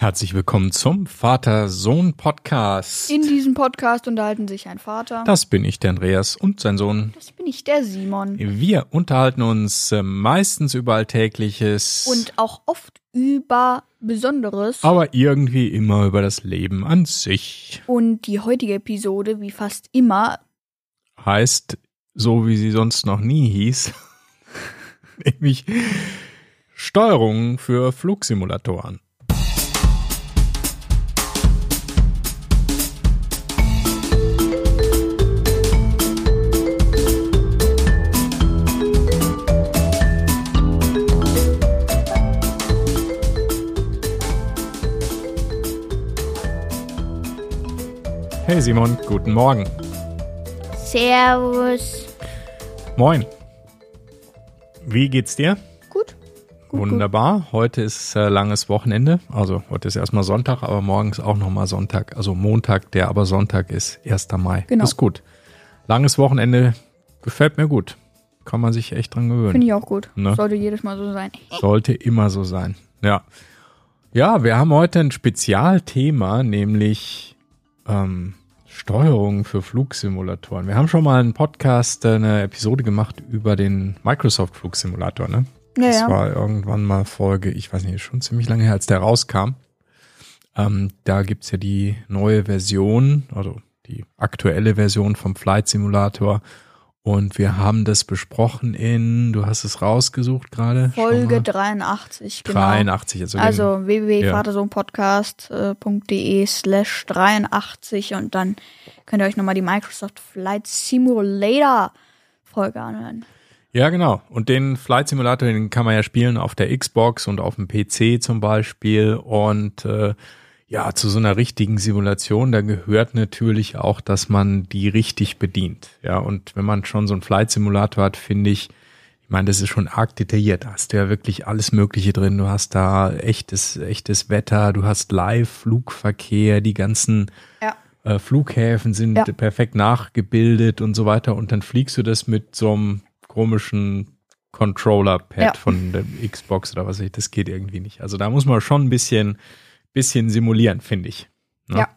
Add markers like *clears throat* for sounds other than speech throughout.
Herzlich willkommen zum Vater-Sohn-Podcast. In diesem Podcast unterhalten sich ein Vater. Das bin ich, der Andreas, und sein Sohn. Das bin ich, der Simon. Wir unterhalten uns äh, meistens über Alltägliches. Und auch oft über Besonderes. aber irgendwie immer über das Leben an sich. Und die heutige Episode, wie fast immer, Heißt, so wie sie sonst noch nie hieß, *laughs* nämlich Steuerung für Flugsimulatoren. Hey Simon, guten Morgen. Servus. Moin. Wie geht's dir? Gut. gut Wunderbar. Heute ist äh, langes Wochenende. Also heute ist erstmal Sonntag, aber morgen ist auch nochmal Sonntag. Also Montag, der aber Sonntag ist 1. Mai. Genau. Ist gut. Langes Wochenende gefällt mir gut. Kann man sich echt dran gewöhnen. Finde ich auch gut. Ne? Sollte jedes Mal so sein. Sollte immer so sein. Ja. Ja, wir haben heute ein Spezialthema, nämlich ähm, Steuerung für Flugsimulatoren. Wir haben schon mal einen Podcast, äh, eine Episode gemacht über den Microsoft Flugsimulator, ne? Ja, Das war irgendwann mal Folge, ich weiß nicht, schon ziemlich lange her, als der rauskam. Ähm, da gibt's ja die neue Version, also die aktuelle Version vom Flight Simulator. Und wir haben das besprochen in, du hast es rausgesucht gerade. Folge mal. 83, genau. 83. Also, Also www.vatersohnpodcast.de slash 83 und dann könnt ihr euch nochmal die Microsoft Flight Simulator Folge anhören. ja, genau. Und den Flight Simulator, den kann man ja spielen auf der Xbox und auf dem PC zum Beispiel. Und äh, ja, zu so einer richtigen Simulation, da gehört natürlich auch, dass man die richtig bedient. Ja, und wenn man schon so einen Flight Simulator hat, finde ich, ich meine, das ist schon arg detailliert. Da hast du ja wirklich alles Mögliche drin. Du hast da echtes, echtes Wetter, du hast Live-Flugverkehr, die ganzen Ja. äh, Flughäfen sind Ja. perfekt nachgebildet und so weiter. Und dann fliegst du das mit so einem komischen Controller-Pad Ja. von der Xbox oder was weiß ich. Das geht irgendwie nicht. Also da muss man schon ein bisschen, bisschen simulieren, finde ich. Ne? Ja.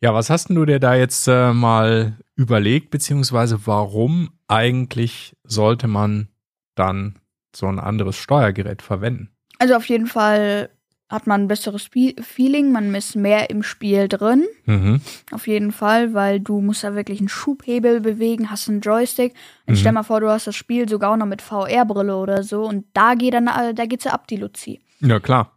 Ja, was hast denn du dir da jetzt äh, mal überlegt, beziehungsweise warum eigentlich sollte man dann so ein anderes Steuergerät verwenden? Also auf jeden Fall hat man ein besseres Spiel Feeling, man ist mehr im Spiel drin. Mhm. Auf jeden Fall, weil du musst da wirklich einen Schubhebel bewegen, hast einen Joystick. Und Mhm. stell mal vor, du hast das Spiel sogar auch noch mit VR-Brille oder so und da geht dann, da geht's ja ab, die Luzi. Ja, klar.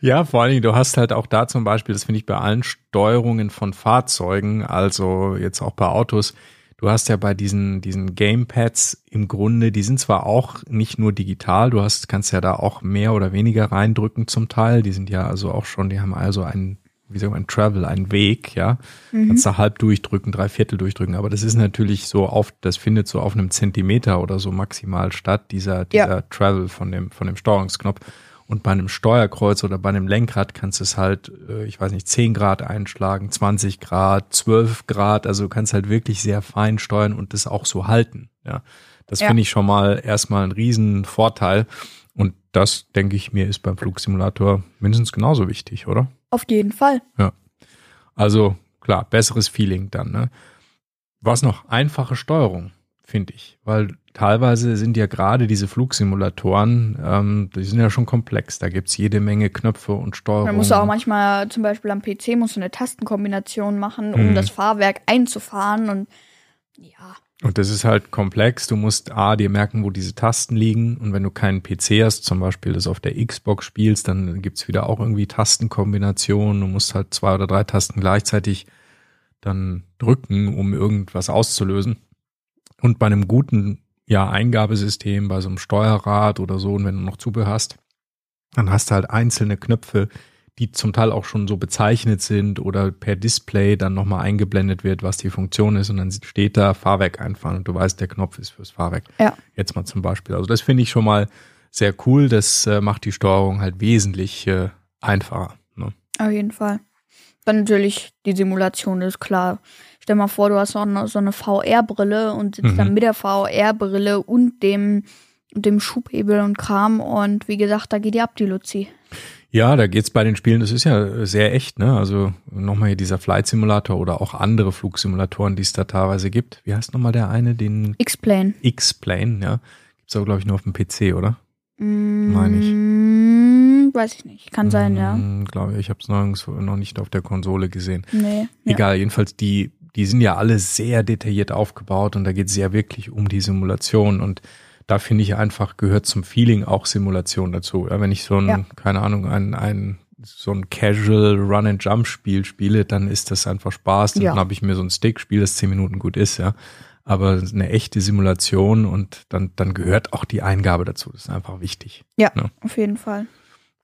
Ja, vor allen Dingen, du hast halt auch da zum Beispiel, das finde ich bei allen Steuerungen von Fahrzeugen, also jetzt auch bei Autos, du hast ja bei diesen, diesen Gamepads im Grunde, die sind zwar auch nicht nur digital, du hast, kannst ja da auch mehr oder weniger reindrücken zum Teil, die sind ja also auch schon, die haben also einen, wie sagt man, Travel, einen Weg, ja. Kannst da halb durchdrücken, drei Viertel durchdrücken, aber das ist natürlich so auf, das findet so auf einem Zentimeter oder so maximal statt, dieser, Ja. dieser Travel von dem, von dem Steuerungsknopf. Und bei einem Steuerkreuz oder bei einem Lenkrad kannst du es halt, äh, ich weiß nicht, 10 Grad einschlagen, 20 Grad, 12 Grad. Also du kannst halt wirklich sehr fein steuern und das auch so halten. Ja, das Ja. finde ich schon mal erstmal ein riesen Vorteil. Und das, denke ich mir, ist beim Flugsimulator mindestens genauso wichtig, oder? Auf jeden Fall. Ja. Also klar, besseres Feeling dann. Ne? Was noch einfache Steuerung, finde ich, weil teilweise sind ja gerade diese Flugsimulatoren, ähm, die sind ja schon komplex. Da gibt's jede Menge Knöpfe und Steuerung. Man muss auch manchmal zum Beispiel am PC musst du eine Tastenkombination machen, um Mhm. das Fahrwerk einzufahren und ja. Und das ist halt komplex. Du musst A, dir merken, wo diese Tasten liegen. Und wenn du keinen PC hast, zum Beispiel das auf der Xbox spielst, dann gibt's wieder auch irgendwie Tastenkombinationen. Du musst halt zwei oder drei Tasten gleichzeitig dann drücken, um irgendwas auszulösen. Und bei einem guten ja, Eingabesystem, bei so einem Steuerrad oder so, und wenn du noch Zubehör hast, dann hast du halt einzelne Knöpfe, die zum Teil auch schon so bezeichnet sind oder per Display dann nochmal eingeblendet wird, was die Funktion ist und dann steht da Fahrwerk einfahren und du weißt, der Knopf ist fürs Fahrwerk. Ja. Jetzt mal zum Beispiel. Also das finde ich schon mal sehr cool. Das äh, macht die Steuerung halt wesentlich äh, einfacher. Ne? Auf jeden Fall. Dann natürlich die Simulation ist klar. Stell mal vor, du hast so eine, so eine VR-Brille und sitzt Mhm. dann mit der VR-Brille und dem dem Schubhebel und Kram. Und wie gesagt, da geht die ab, die Luzi. Ja, da geht's bei den Spielen, das ist ja sehr echt, ne? Also nochmal hier dieser Flight Simulator oder auch andere Flugsimulatoren, die es da teilweise gibt. Wie heißt nochmal der eine? Den X-Plane. X-Plane, ja. Gibt's aber, glaube ich, nur auf dem PC, oder? Mm, Meine ich. Weiß ich nicht. Kann sein, ja. Hm, Glaube ich, ich habe es noch nicht auf der Konsole gesehen. Nee. Ja. Egal, jedenfalls die, die sind ja alle sehr detailliert aufgebaut und da geht es ja wirklich um die Simulation und da finde ich einfach gehört zum Feeling auch Simulation dazu. Ja, wenn ich so ein, Ja. keine Ahnung, ein, ein so ein Casual Run and Jump Spiel spiele, dann ist das einfach Spaß. Dann Ja. habe ich mir so ein Stick Spiel, das zehn Minuten gut ist, ja. Aber eine echte Simulation und dann, dann gehört auch die Eingabe dazu. Das ist einfach wichtig. Ja, Ja. auf jeden Fall.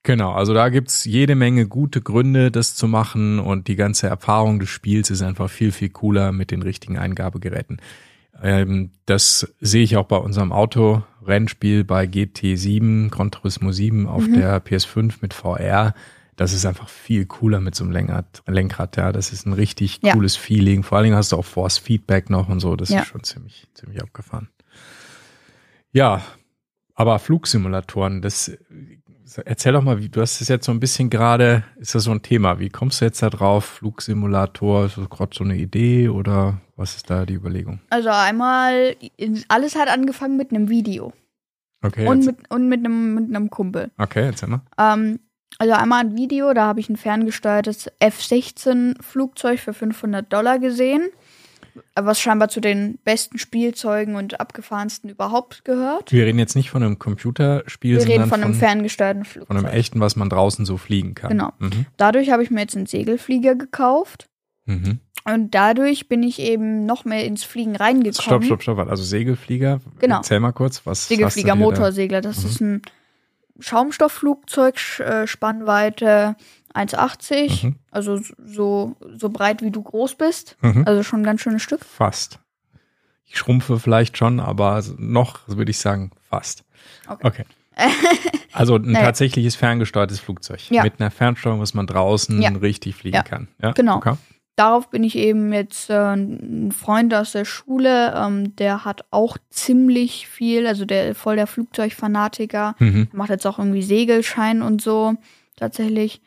Genau, also da gibt's jede Menge gute Gründe, das zu machen und die ganze Erfahrung des Spiels ist einfach viel, viel cooler mit den richtigen Eingabegeräten. Ähm, das sehe ich auch bei unserem Autorennspiel bei GT7, Gran Turismo 7 auf der PS5 mit VR. Das ist einfach viel cooler mit so einem Lenkrad, Lenkrad ja. Das ist ein richtig Ja. cooles Feeling. Vor allen Dingen hast du auch Force Feedback noch und so. Das Ja. ist schon ziemlich, ziemlich abgefahren. Ja, aber Flugsimulatoren, das erzähl doch mal, wie, du hast es jetzt so ein bisschen gerade, ist das so ein Thema? Wie kommst du jetzt da drauf? Flugsimulator, ist das gerade so eine Idee oder was ist da die Überlegung? Also einmal, alles hat angefangen mit einem Video. Okay, und mit, und mit einem, mit einem Kumpel. okay, erzähl mal. Ähm, also einmal ein Video, da habe ich ein ferngesteuertes F-16-Flugzeug für 500 Dollar gesehen, was scheinbar zu den besten Spielzeugen und abgefahrensten überhaupt gehört. Wir reden jetzt nicht von einem Computerspiel, Wir reden sondern von einem von, ferngesteuerten von Flugzeug. einem echten, was man draußen so fliegen kann. Genau. Mhm. Dadurch habe ich mir jetzt einen Segelflieger gekauft Mhm. Und dadurch bin ich eben noch mehr ins Fliegen reingekommen. Stopp, stopp, stopp. Also Segelflieger. Genau. Erzähl mal kurz, was Segelflieger, Motorsegler. Das Mhm. ist ein Schaumstoffflugzeug, Sch- äh, Spannweite 1,80, Mhm. also so, so breit wie du groß bist. Mhm. Also schon ein ganz schönes Stück. Fast. Ich schrumpfe vielleicht schon, aber noch würde ich sagen fast. Okay. Okay. *laughs* Also ein *laughs* Naja. tatsächliches ferngesteuertes Flugzeug. Ja. Mit einer Fernsteuerung, was man draußen Ja. richtig fliegen Ja. kann. Ja, Genau. Okay. Darauf bin ich eben jetzt äh, ein Freund aus der Schule, ähm, der hat auch ziemlich viel, also der voll der Flugzeugfanatiker, Mhm. macht jetzt auch irgendwie Segelschein und so tatsächlich.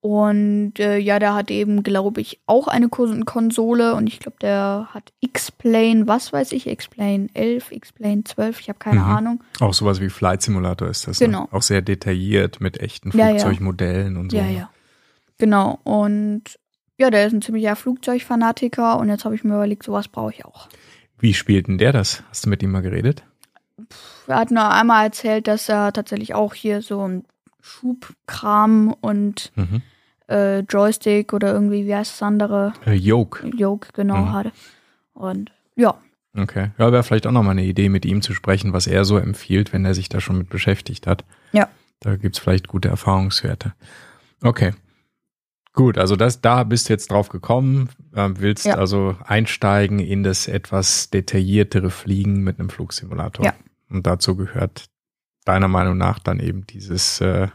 Und äh, ja, der hat eben, glaube ich, auch eine Kon Konsole und ich glaube, der hat X-Plane, was weiß ich, X-Plane 11, X-Plane 12, ich habe keine Mhm. Ahnung. Auch sowas wie Flight Simulator ist das. Genau. Ne? Auch sehr detailliert mit echten Ja, ja. Flugzeugmodellen und so. Ja, ja. Genau. Und ja, der ist ein ziemlicher Flugzeugfanatiker und jetzt habe ich mir überlegt, sowas brauche ich auch. Wie spielt denn der das? Hast du mit ihm mal geredet? Er hat nur einmal erzählt, dass er tatsächlich auch hier so ein Schubkram und Mhm. äh, Joystick oder irgendwie, wie heißt das andere? Äh, Yoke. Yoke, genau, Mhm. hatte. Und ja, Okay. Ja, wäre vielleicht auch nochmal eine Idee, mit ihm zu sprechen, was er so empfiehlt, wenn er sich da schon mit beschäftigt hat. Ja. Da gibt's vielleicht gute Erfahrungswerte. Okay. Gut, also das, da bist du jetzt drauf gekommen, äh, willst Ja. also einsteigen in das etwas detailliertere Fliegen mit einem Flugsimulator. Ja. Und dazu gehört deiner Meinung nach dann eben dieses äh,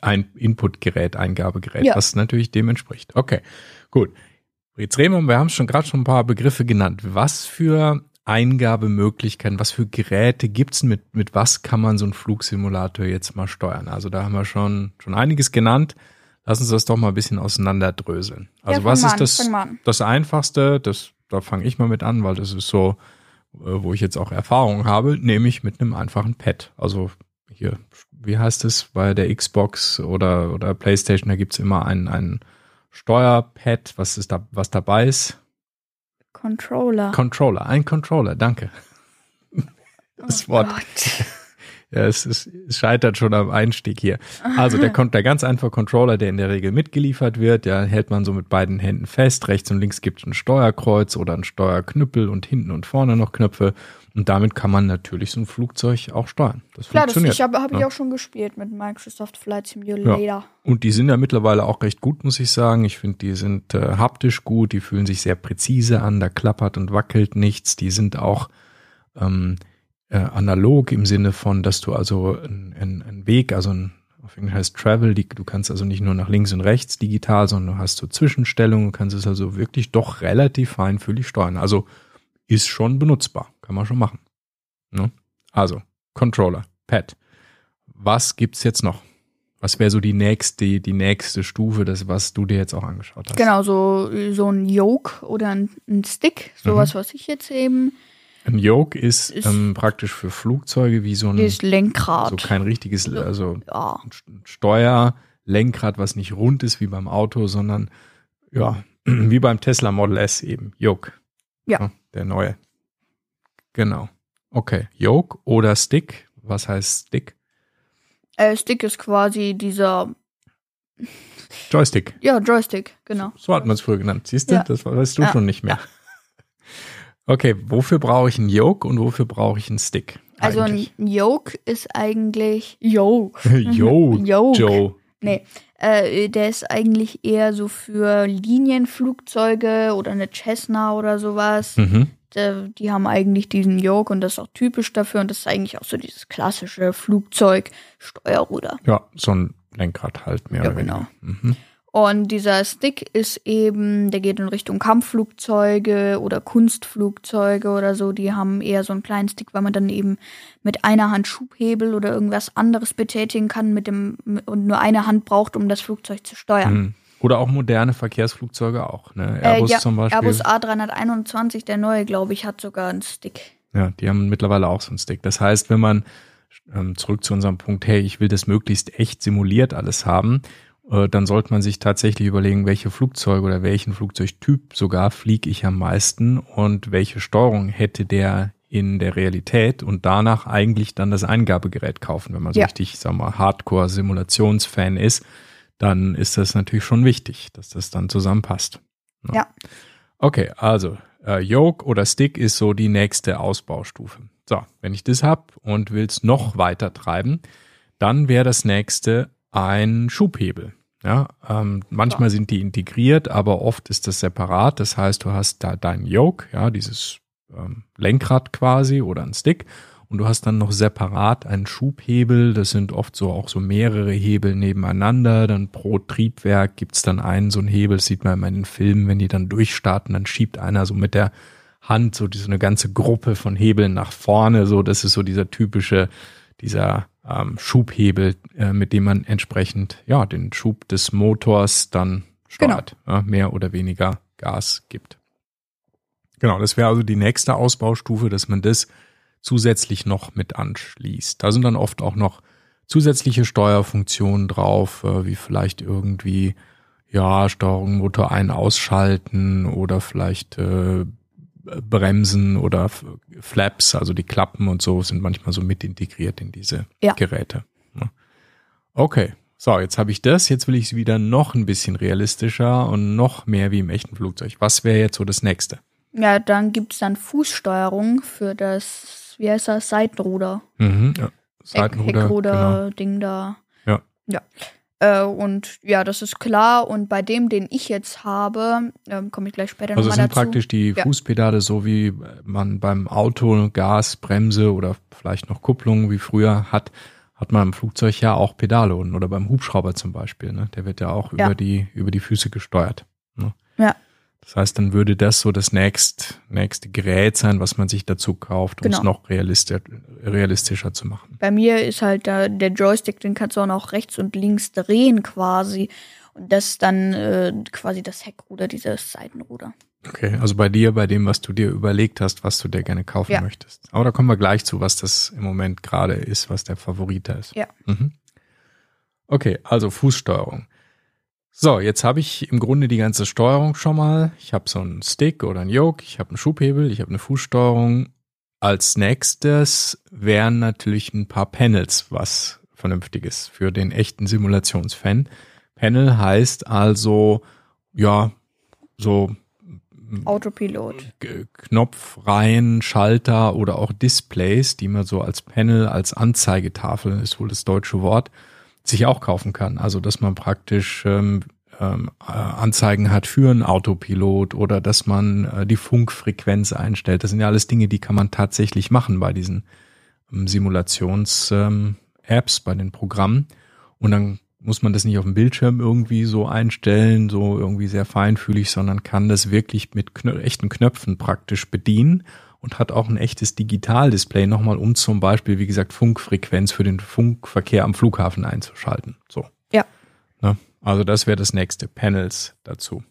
ein Inputgerät, Eingabegerät, Ja. was natürlich dem entspricht. Okay, gut. Jetzt reden wir, wir haben schon gerade schon ein paar Begriffe genannt. Was für Eingabemöglichkeiten, was für Geräte gibt's mit, mit was kann man so einen Flugsimulator jetzt mal steuern? Also da haben wir schon, schon einiges genannt. Lass uns das doch mal ein bisschen auseinanderdröseln. Also ja, was ist an, das, das Einfachste? Das, da fange ich mal mit an, weil das ist so, äh, wo ich jetzt auch Erfahrung habe, nämlich mit einem einfachen Pad. Also hier, wie heißt es bei der Xbox oder, oder Playstation, da gibt's immer ein, ein Steuerpad, was ist da, was dabei ist. Controller. Controller, ein Controller, danke. Das Oh Wort. Gott. Ja, es, ist, es scheitert schon am Einstieg hier. Also der, *laughs* Kon- der ganz einfache Controller, der in der Regel mitgeliefert wird, ja, hält man so mit beiden Händen fest. Rechts und links gibt es ein Steuerkreuz oder ein Steuerknüppel und hinten und vorne noch Knöpfe. Und damit kann man natürlich so ein Flugzeug auch steuern. Das Klar, das funktioniert. ich habe hab ich Ja. auch schon gespielt mit Microsoft Flight Simulator. Und die sind ja mittlerweile auch recht gut, muss ich sagen. Ich finde, die sind äh, haptisch gut, die fühlen sich sehr präzise an, da klappert und wackelt nichts. Die sind auch ähm, äh, analog im Sinne von, dass du also einen Weg, also ein, auf Englisch heißt Travel, die, du kannst also nicht nur nach links und rechts digital, sondern du hast so Zwischenstellungen, kannst es also wirklich doch relativ feinfühlig steuern. Also ist schon benutzbar, kann man schon machen. Ne? Also Controller, Pad. Was gibt's jetzt noch? Was wäre so die nächste, die nächste Stufe, das, was du dir jetzt auch angeschaut hast? Genau, so, so ein Yoke oder ein, ein Stick, sowas, Mhm. was ich jetzt eben. Ein Yoke ist, Ist- ähm, praktisch für Flugzeuge wie so ein, Das Lenkrad. so kein richtiges, also ja, ein Steuer, Lenkrad, was nicht rund ist wie beim Auto, sondern ja, *clears throat* wie beim Tesla Model S eben. Yoke. Ja. Der neue. Genau. Okay. Yoke oder Stick. Was heißt Stick? äh, Stick ist quasi dieser, Joystick. ja, Joystick, genau. So hat man es früher genannt. Siehst du? Ja. Das weißt du Ja. schon nicht mehr. *laughs* Okay, wofür brauche ich einen Yoke und wofür brauche ich einen Stick? Also ein? Yoke ist eigentlich, Yoke, *laughs* Yo, Yoke. Joe. Nee, äh, der ist eigentlich eher so für Linienflugzeuge oder eine Cessna oder sowas. Mhm. Äh, Die haben eigentlich diesen Yoke und das ist auch typisch dafür und das ist eigentlich auch so dieses klassische Flugzeugsteuerruder. Ja, so ein Lenkrad halt mehr Ja, oder genau. weniger. Mhm. Und dieser Stick ist eben, der geht in Richtung Kampfflugzeuge oder Kunstflugzeuge oder so. Die haben eher so einen kleinen Stick, weil man dann eben mit einer Hand Schubhebel oder irgendwas anderes betätigen kann mit dem und nur eine Hand braucht, um das Flugzeug zu steuern. Mhm. Oder auch moderne Verkehrsflugzeuge auch. Ne? Äh, Airbus ja, zum Beispiel. Airbus A321, der neue, glaube ich, hat sogar einen Stick. Ja, die haben mittlerweile auch so einen Stick. Das heißt, wenn man ähm, zurück zu unserem Punkt, hey, ich will das möglichst echt simuliert alles haben, äh, dann sollte man sich tatsächlich überlegen, welche Flugzeuge oder welchen Flugzeugtyp sogar fliege ich am meisten und welche Steuerung hätte der in der Realität und danach eigentlich dann das Eingabegerät kaufen. Wenn man so Ja. richtig, sag mal, Hardcore-Simulationsfan ist, dann ist das natürlich schon wichtig, dass das dann zusammenpasst. Ja. Okay, also äh, Yoke oder Stick ist so die nächste Ausbaustufe. So, wenn ich das hab und will es noch weiter treiben, dann wäre das nächste ein Schubhebel. Ja, ähm, manchmal sind die integriert, aber oft ist das separat. Das heißt, du hast da dein Yoke, ja, dieses ähm, Lenkrad quasi oder ein Stick und du hast dann noch separat einen Schubhebel. Das sind oft so auch so mehrere Hebel nebeneinander. Dann pro Triebwerk gibt's dann einen so einen Hebel, das sieht man immer in den Filmen, wenn die dann durchstarten, dann schiebt einer so mit der Hand so diese eine ganze Gruppe von Hebeln nach vorne. So, das ist so dieser typische, dieser ähm, Schubhebel, äh, mit dem man entsprechend ja den Schub des Motors dann steuert, ja, mehr oder weniger Gas gibt. Genau, das wäre also die nächste Ausbaustufe, dass man das zusätzlich noch mit anschließt. Da sind dann oft auch noch zusätzliche Steuerfunktionen drauf, äh, wie vielleicht irgendwie ja Steuerung Motor ein ausschalten oder vielleicht äh, Bremsen oder Flaps, also die Klappen und so sind manchmal so mit integriert in diese Ja. Geräte. Okay, so jetzt habe ich das. Jetzt will ich es wieder noch ein bisschen realistischer und noch mehr wie im echten Flugzeug. Was wäre jetzt so das nächste? Ja, dann gibt's dann Fußsteuerung für das, wie heißt das, Seitenruder. Mhm, ja. Seitenruder, genau. Heckruder-Ding da. Ja. Ja. Äh, und ja, das ist klar. Und bei dem, den ich jetzt habe, ähm, komme ich gleich später Also nochmal sind dazu. praktisch die Ja. Fußpedale, so wie man beim Auto Gas, Bremse oder vielleicht noch Kupplung wie früher hat, hat man im Flugzeug ja auch Pedale unten oder beim Hubschrauber zum Beispiel. Ne? Der wird ja auch Ja. über die über die Füße gesteuert. Ne? Ja. Das heißt, dann würde das so das nächst, nächste Gerät sein, was man sich dazu kauft, um es Genau. noch realistisch, realistischer zu machen. Bei mir ist halt da der Joystick, den kannst du auch noch rechts und links drehen quasi. Und das ist dann äh, quasi das Heckruder, dieses Seitenruder. Okay, also bei dir, bei dem, was du dir überlegt hast, was du dir gerne kaufen Ja. möchtest. Aber da kommen wir gleich zu, was das im Moment gerade ist, was der Favorit da ist. Ja. Mhm. Okay, also Fußsteuerung. So, jetzt habe ich im Grunde die ganze Steuerung schon mal. Ich habe so einen Stick oder einen Yoke, ich habe einen Schubhebel, ich habe eine Fußsteuerung. Als nächstes wären natürlich ein paar Panels was Vernünftiges für den echten Simulationsfan. Panel heißt also, ja, so Autopilot. G- Knopfreihen, Schalter oder auch Displays, die man so als Panel, als Anzeigetafel, ist wohl das deutsche Wort, sich auch kaufen kann. Also dass man praktisch ähm, ähm, äh, Anzeigen hat für einen Autopilot oder dass man äh, die Funkfrequenz einstellt. Das sind ja alles Dinge, die kann man tatsächlich machen bei diesen ähm, Simulations-Apps, bei den Programmen. Und dann muss man das nicht auf dem Bildschirm irgendwie so einstellen, so irgendwie sehr feinfühlig, sondern kann das wirklich mit Knö echten Knöpfen praktisch bedienen und hat auch ein echtes Digitaldisplay nochmal, um zum Beispiel, wie gesagt, Funkfrequenz für den Funkverkehr am Flughafen einzuschalten. So. Ja. Ne? Also das wäre das nächste, Panels dazu.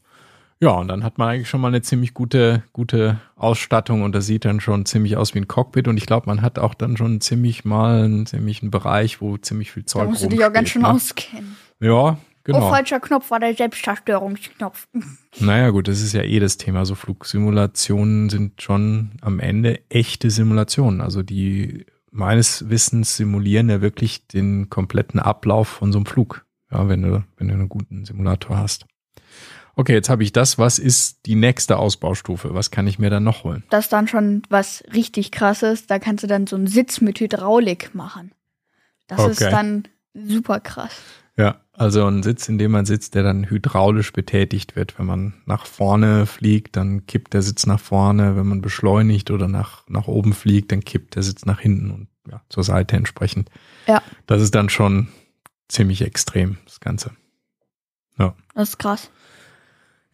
Ja, und dann hat man eigentlich schon mal eine ziemlich gute, gute Ausstattung und das sieht dann schon ziemlich aus wie ein Cockpit und ich glaube, man hat auch dann schon ziemlich mal einen ziemlichen Bereich, wo ziemlich viel Zeug Da musst du dich auch ganz schön ne? auskennen. Ja, genau. Oh, falscher Knopf war der Selbstzerstörungsknopf. *laughs* Naja, gut, das ist ja eh das Thema. So Flugsimulationen sind schon am Ende echte Simulationen. Also die meines Wissens simulieren ja wirklich den kompletten Ablauf von so einem Flug. Ja, wenn du, wenn du einen guten Simulator hast. Okay, jetzt habe ich das. Was ist die nächste Ausbaustufe? Was kann ich mir dann noch holen? Das ist dann schon was richtig krasses. Da kannst du dann so einen Sitz mit Hydraulik machen. Das ist Okay. dann super krass. Ja, also ein Sitz, in dem man sitzt, der dann hydraulisch betätigt wird. Wenn man nach vorne fliegt, dann kippt der Sitz nach vorne. Wenn man beschleunigt oder nach, nach oben fliegt, dann kippt der Sitz nach hinten und ja, zur Seite entsprechend. Ja. Das ist dann schon ziemlich extrem, das Ganze. Das ist krass.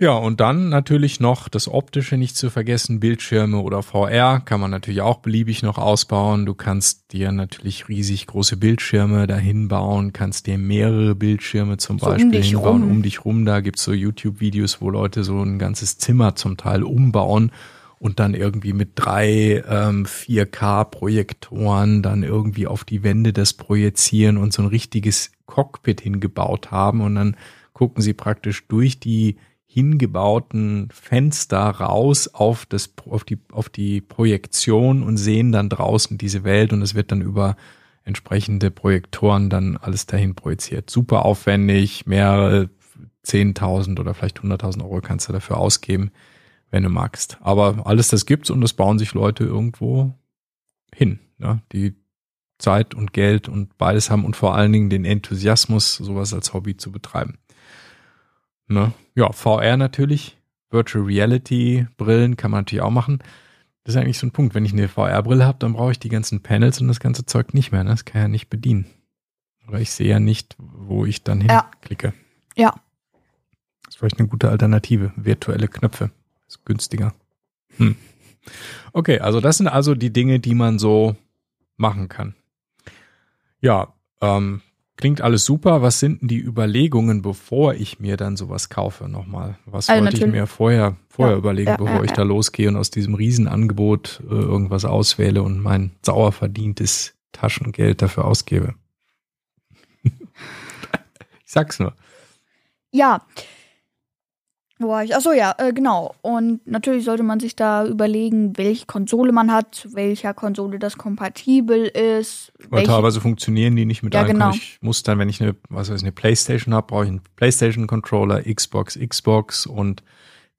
Ja, und dann natürlich noch das Optische nicht zu vergessen, Bildschirme oder VR kann man natürlich auch beliebig noch ausbauen. Du kannst dir natürlich riesig große Bildschirme dahin bauen, kannst dir mehrere Bildschirme zum So um Beispiel dich hinbauen, rum. um dich rum. Da gibt's so YouTube-Videos, wo Leute so ein ganzes Zimmer zum Teil umbauen und dann irgendwie mit drei ähm, 4K-Projektoren dann irgendwie auf die Wände das projizieren und so ein richtiges Cockpit hingebaut haben und dann gucken sie praktisch durch die hingebauten Fenster raus auf das auf die auf die Projektion und sehen dann draußen diese Welt und es wird dann über entsprechende Projektoren dann alles dahin projiziert. Super aufwendig, mehrere 10.000 oder vielleicht 100.000 Euro kannst du dafür ausgeben, wenn du magst. Aber alles das gibt's und das bauen sich Leute irgendwo hin, ne? die Zeit und Geld und beides haben und vor allen Dingen den Enthusiasmus, sowas als Hobby zu betreiben. Ne? Ja, VR natürlich, Virtual Reality Brillen kann man natürlich auch machen. Das ist eigentlich so ein Punkt. Wenn ich eine VR-Brille habe, dann brauche ich die ganzen Panels und das ganze Zeug nicht mehr. Ne? Das kann ich ja nicht bedienen. Oder ich sehe ja nicht, wo ich dann Ja. hinklicke. Ja. Das ist vielleicht eine gute Alternative. Virtuelle Knöpfe. Ist günstiger. Hm. Okay, also das sind also die Dinge, die man so machen kann. Ja, ähm, klingt alles super. Was sind denn die Überlegungen, bevor ich mir dann sowas kaufe? Nochmal, was Also sollte ich mir vorher, vorher Ja, überlegen, ja, bevor ja, ich da losgehe und aus diesem Riesenangebot äh, irgendwas auswähle und mein sauer verdientes Taschengeld dafür ausgebe? *laughs* ich sag's nur. Ja. Wo war ich? Achso, ja, äh, genau. Und natürlich sollte man sich da überlegen, welche Konsole man hat, zu welcher Konsole das kompatibel ist. Weil teilweise funktionieren die nicht mit Ja, allen. genau. Ich muss dann, wenn ich eine, was weiß ich, eine Playstation habe, brauche ich einen Playstation-Controller, Xbox, Xbox und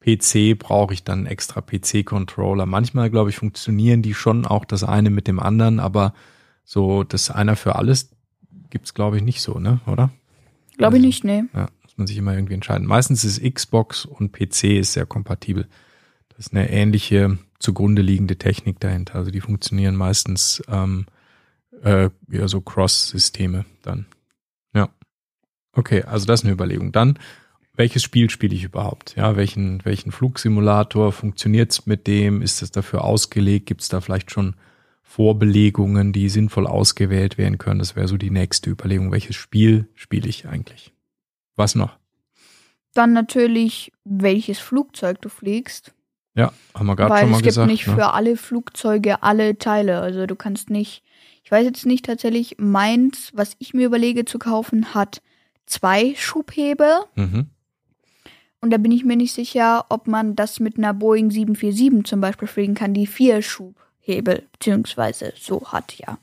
PC brauche ich dann einen extra PC-Controller. Manchmal, glaube ich, funktionieren die schon auch das eine mit dem anderen, aber so das einer für alles gibt's glaube ich, nicht so, ne? Oder? Glaube ich nicht, nee. Ja, muss man sich immer irgendwie entscheiden. Meistens ist Xbox und PC ist sehr kompatibel. Das ist eine ähnliche zugrunde liegende Technik dahinter. Also die funktionieren meistens ähm, äh, ja, so Cross-Systeme dann. Ja. Okay, also das ist eine Überlegung. Dann, welches Spiel spiele ich überhaupt? Ja, welchen, welchen Flugsimulator funktioniert's mit dem? Ist es dafür ausgelegt? Gibt's da vielleicht schon Vorbelegungen, die sinnvoll ausgewählt werden können? Das wäre so die nächste Überlegung. Welches Spiel spiele ich eigentlich? Was noch? Dann natürlich, welches Flugzeug du fliegst. Ja, haben wir gerade Weil schon mal es gibt gesagt. nicht ne? für alle Flugzeuge alle Teile. Also du kannst nicht, ich weiß jetzt nicht tatsächlich, meins, was ich mir überlege zu kaufen, hat zwei Schubhebel. mhm. Und da bin ich mir nicht sicher, ob man das mit einer Boeing 747 zum Beispiel fliegen kann, die vier Schubhebel beziehungsweise so hat, ja.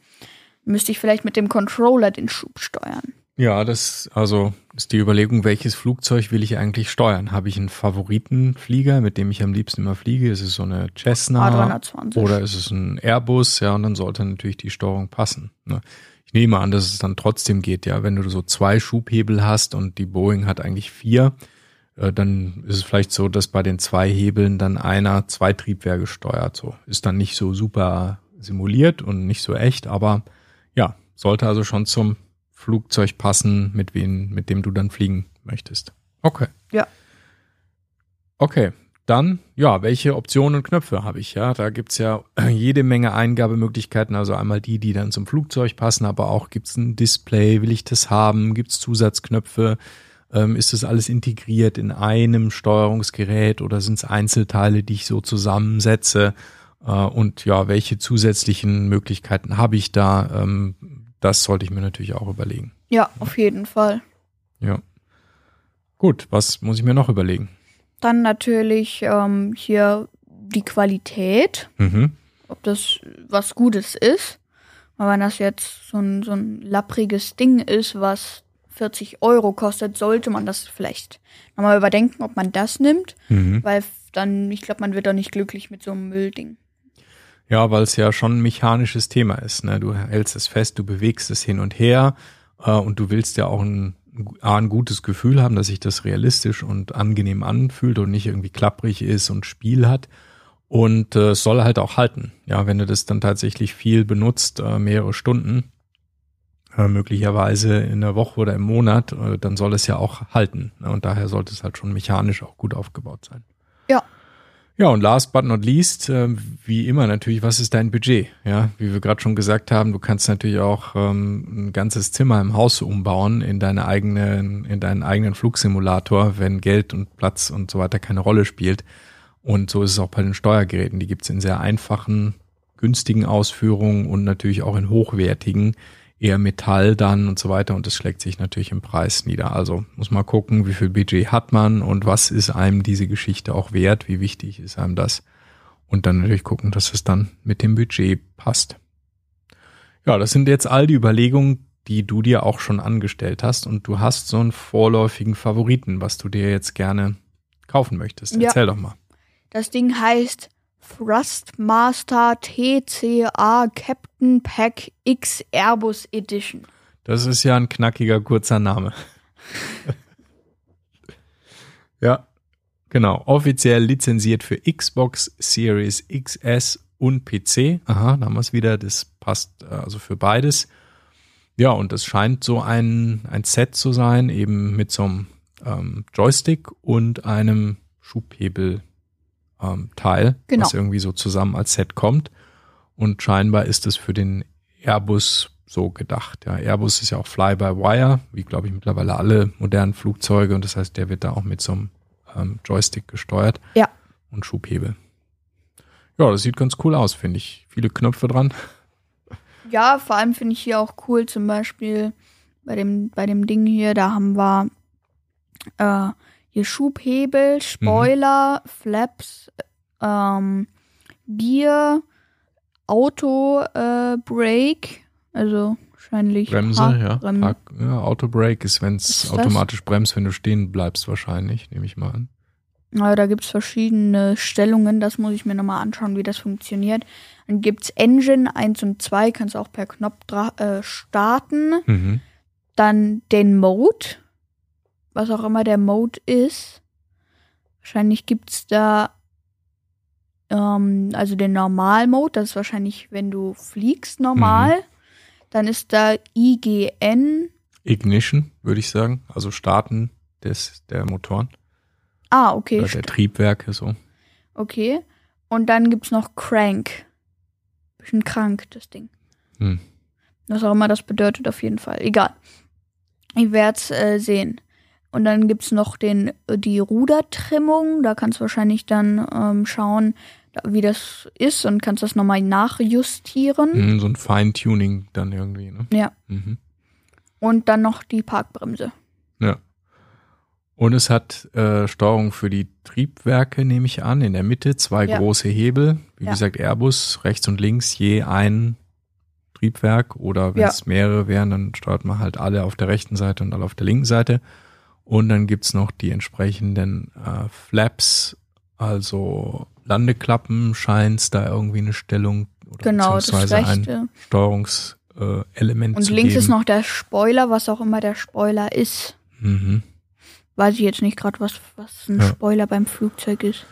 Müsste ich vielleicht mit dem Controller den Schub steuern. Ja, das also ist die Überlegung, welches Flugzeug will ich eigentlich steuern? Habe ich einen Favoritenflieger, mit dem ich am liebsten immer fliege? Ist es so eine Cessna A320. oder ist es ein Airbus? Ja, und dann sollte natürlich die Steuerung passen. Ne? Ich nehme an, dass es dann trotzdem geht, ja, wenn du so zwei Schubhebel hast und die Boeing hat eigentlich vier, äh, dann ist es vielleicht so, dass bei den zwei Hebeln dann einer zwei Triebwerke steuert. So ist dann nicht so super simuliert und nicht so echt, aber ja, sollte also schon zum Flugzeug passen, mit wem, mit dem du dann fliegen möchtest. Okay. Ja. Okay. dann, ja, welche Optionen und Knöpfe habe ich? Ja, da gibt's ja *clears throat* jede Menge Eingabemöglichkeiten. Also einmal die, die dann zum Flugzeug passen, aber auch gibt's ein Display, will ich das haben? Gibt's Zusatzknöpfe? Ähm, ist das alles integriert in einem Steuerungsgerät oder sind es Einzelteile, die ich so zusammensetze? Äh, und ja, welche zusätzlichen Möglichkeiten habe ich da? Ähm, das sollte ich mir natürlich auch überlegen. Ja, auf jeden Fall. Ja. Gut, was muss ich mir noch überlegen? Dann natürlich ähm, hier die Qualität, Mhm. ob das was Gutes ist. Aber wenn das jetzt so ein, so ein lappriges Ding ist, was 40 Euro kostet, sollte man das vielleicht nochmal überdenken, ob man das nimmt. Mhm. Weil dann, ich glaube, man wird doch nicht glücklich mit so einem Müllding. Ja, weil es ja schon ein mechanisches Thema ist. Ne? Du hältst es fest, du bewegst es hin und her äh, und du willst ja auch ein, ein gutes Gefühl haben, dass sich das realistisch und angenehm anfühlt und nicht irgendwie klapprig ist und Spiel hat. Und äh, es soll halt auch halten. Ja, wenn du das dann tatsächlich viel benutzt, äh, mehrere Stunden, äh, möglicherweise in der Woche oder im Monat, äh, dann soll es ja auch halten. Ne? Und daher sollte es halt schon mechanisch auch gut aufgebaut sein. Ja. Ja, und last but not least, ähm, wie immer natürlich, was ist dein Budget? Ja, wie wir gerade schon gesagt haben, du kannst natürlich auch ähm, ein ganzes Zimmer im Haus umbauen in deine eigenen, in deinen eigenen Flugsimulator, wenn Geld und Platz und so weiter keine Rolle spielt. Und so ist es auch bei den Steuergeräten. Die gibt's in sehr einfachen, günstigen Ausführungen und natürlich auch in hochwertigen, eher Metall dann und so weiter. Und das schlägt sich natürlich im Preis nieder. Also muss man gucken, wie viel Budget hat man und was ist einem diese Geschichte auch wert, wie wichtig ist einem das. Und dann natürlich gucken, dass es dann mit dem Budget passt. Ja, das sind jetzt all die Überlegungen, die du dir auch schon angestellt hast. Und du hast so einen vorläufigen Favoriten, was du dir jetzt gerne kaufen möchtest. Ja. Erzähl doch mal. Das Ding heißt Thrustmaster TCA Captain Pack X Airbus Edition. Das ist ja ein knackiger, kurzer Name. *laughs* ja, genau. Offiziell lizenziert für Xbox Series XS und PC. Aha, da haben wir es wieder. Das passt äh, also für beides. Ja, und das scheint so ein, ein Set zu sein, eben mit so einem ähm, Joystick und einem Schubhebel ähm, Teil, Genau. was irgendwie so zusammen als Set kommt. Und scheinbar ist es für den Airbus so gedacht. Ja, Airbus ist ja auch Fly-by-Wire, wie glaube ich mittlerweile alle modernen Flugzeuge. Und das heißt, der wird da auch mit so einem ähm, Joystick gesteuert. Ja. Und Schubhebel. Ja, das sieht ganz cool aus, finde ich. Viele Knöpfe dran. Ja, vor allem finde ich hier auch cool, zum Beispiel bei dem, bei dem Ding hier, da haben wir äh, hier Schubhebel, Spoiler, Flaps, ähm, Gear, Auto, äh, Brake, also wahrscheinlich Bremse, ja. Parkbrem- Park, ja. Autobrake ist, wenn es das? automatisch bremst, wenn du stehen bleibst, wahrscheinlich, nehme ich mal an. Ja, da gibt's verschiedene Stellungen, das muss ich mir nochmal anschauen, wie das funktioniert. Dann gibt's Engine 1 und 2, kannst auch per Knopf äh, starten. Mhm. Dann den Mode, was auch immer der Mode ist. Wahrscheinlich gibt's da ähm, also den Normal-Mode, das ist wahrscheinlich, wenn du fliegst normal. Mhm. Dann ist da IGN. Ignition, würde ich sagen. Also Starten des, der Motoren. Ah, okay. Oder der Triebwerke, so. Okay. Und dann gibt's noch Crank. Bisschen krank, das Ding. Hm. Was auch immer das bedeutet, auf jeden Fall. Egal. Ich werd's äh, sehen. Und dann gibt's noch den, äh, die Rudertrimmung. Da kannst du wahrscheinlich dann ähm, schauen, wie das ist und kannst das nochmal nachjustieren. Mhm, so ein Feintuning dann irgendwie, ne? Ja. Mhm. Und dann noch die Parkbremse. Ja. Und es hat äh, Steuerung für die Triebwerke, nehme ich an, in der Mitte zwei Ja. große Hebel. Wie Ja. gesagt, Airbus, rechts und links je ein Triebwerk. Oder wenn Ja. es mehrere wären, dann steuert man halt alle auf der rechten Seite und alle auf der linken Seite. Und dann gibt's noch die entsprechenden äh, Flaps, also Landeklappen, scheint's da irgendwie eine Stellung oder Genau, das beziehungsweise ein. Steuerungselement äh, Und zu links geben. ist noch der Spoiler, was auch immer der Spoiler ist. Mhm. Weiß ich jetzt nicht gerade, was, was ein Ja. Spoiler beim Flugzeug ist.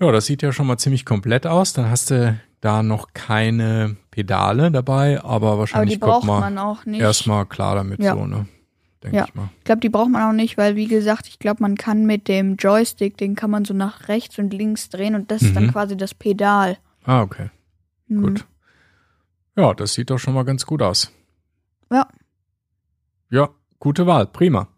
Ja, das sieht ja schon mal ziemlich komplett aus. Dann hast du da noch keine Pedale dabei, aber Aber wahrscheinlich die braucht man man auch nicht. erstmal klar damit Ja. so, ne? Denke Ja. ich mal. Ich glaube, die braucht man auch nicht, weil wie gesagt, ich glaube, man kann mit dem Joystick, den kann man so nach rechts und links drehen und das ist dann Mhm. quasi das Pedal. Ah, okay. Mhm. Gut. Ja, das sieht doch schon mal ganz gut aus. Ja. Ja, gute Wahl. Prima.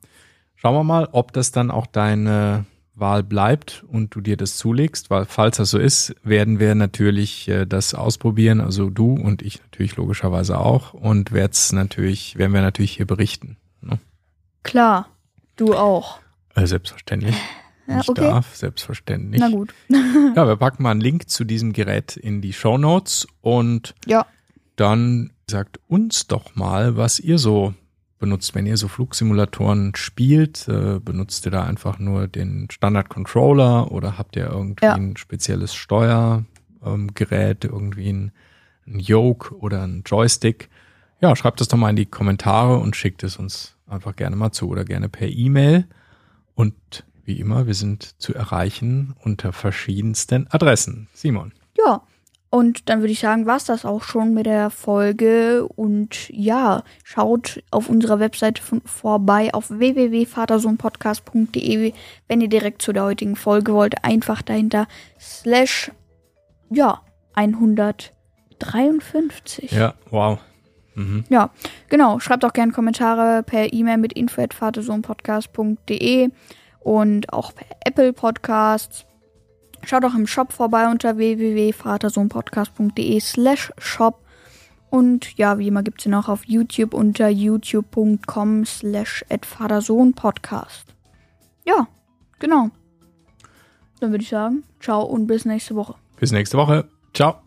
Schauen wir mal, ob das dann auch deine Wahl bleibt und du dir das zulegst, weil falls das so ist, werden wir natürlich äh, das ausprobieren, also du und ich natürlich logischerweise auch und werd's natürlich, werden wir natürlich hier berichten. Klar, du auch. Äh, selbstverständlich. *laughs* Ja, ich okay. darf, selbstverständlich. Na gut. *laughs* Ja, wir packen mal einen Link zu diesem Gerät in die Show Notes und Ja. dann sagt uns doch mal, was ihr so benutzt, wenn ihr so Flugsimulatoren spielt. Äh, benutzt ihr da einfach nur den Standard-Controller oder habt ihr irgendwie Ja. ein spezielles Steuergerät, ähm, irgendwie ein, ein Yoke oder ein Joystick? Ja, schreibt das doch mal in die Kommentare und schickt es uns einfach gerne mal zu oder gerne per E-Mail. Und wie immer, wir sind zu erreichen unter verschiedensten Adressen. Simon. Ja. Und dann würde ich sagen, war's das auch schon mit der Folge. Und ja, schaut auf unserer Webseite von, vorbei auf www.vatersohnpodcast.de, wenn ihr direkt zu der heutigen Folge wollt. Einfach dahinter slash, ja, 153. Ja, wow. Mhm. Ja, genau. Schreibt auch gerne Kommentare per E-Mail mit info@vatersohnpodcast.de und auch per Apple Podcasts. Schaut auch im Shop vorbei unter www.vatersohnpodcast.de slash shop. Und ja, wie immer gibt's ihn auch auf YouTube unter youtube.com slash Vatersohnpodcast. Ja, genau. Dann würde ich sagen, ciao und bis nächste Woche. Bis nächste Woche. Ciao.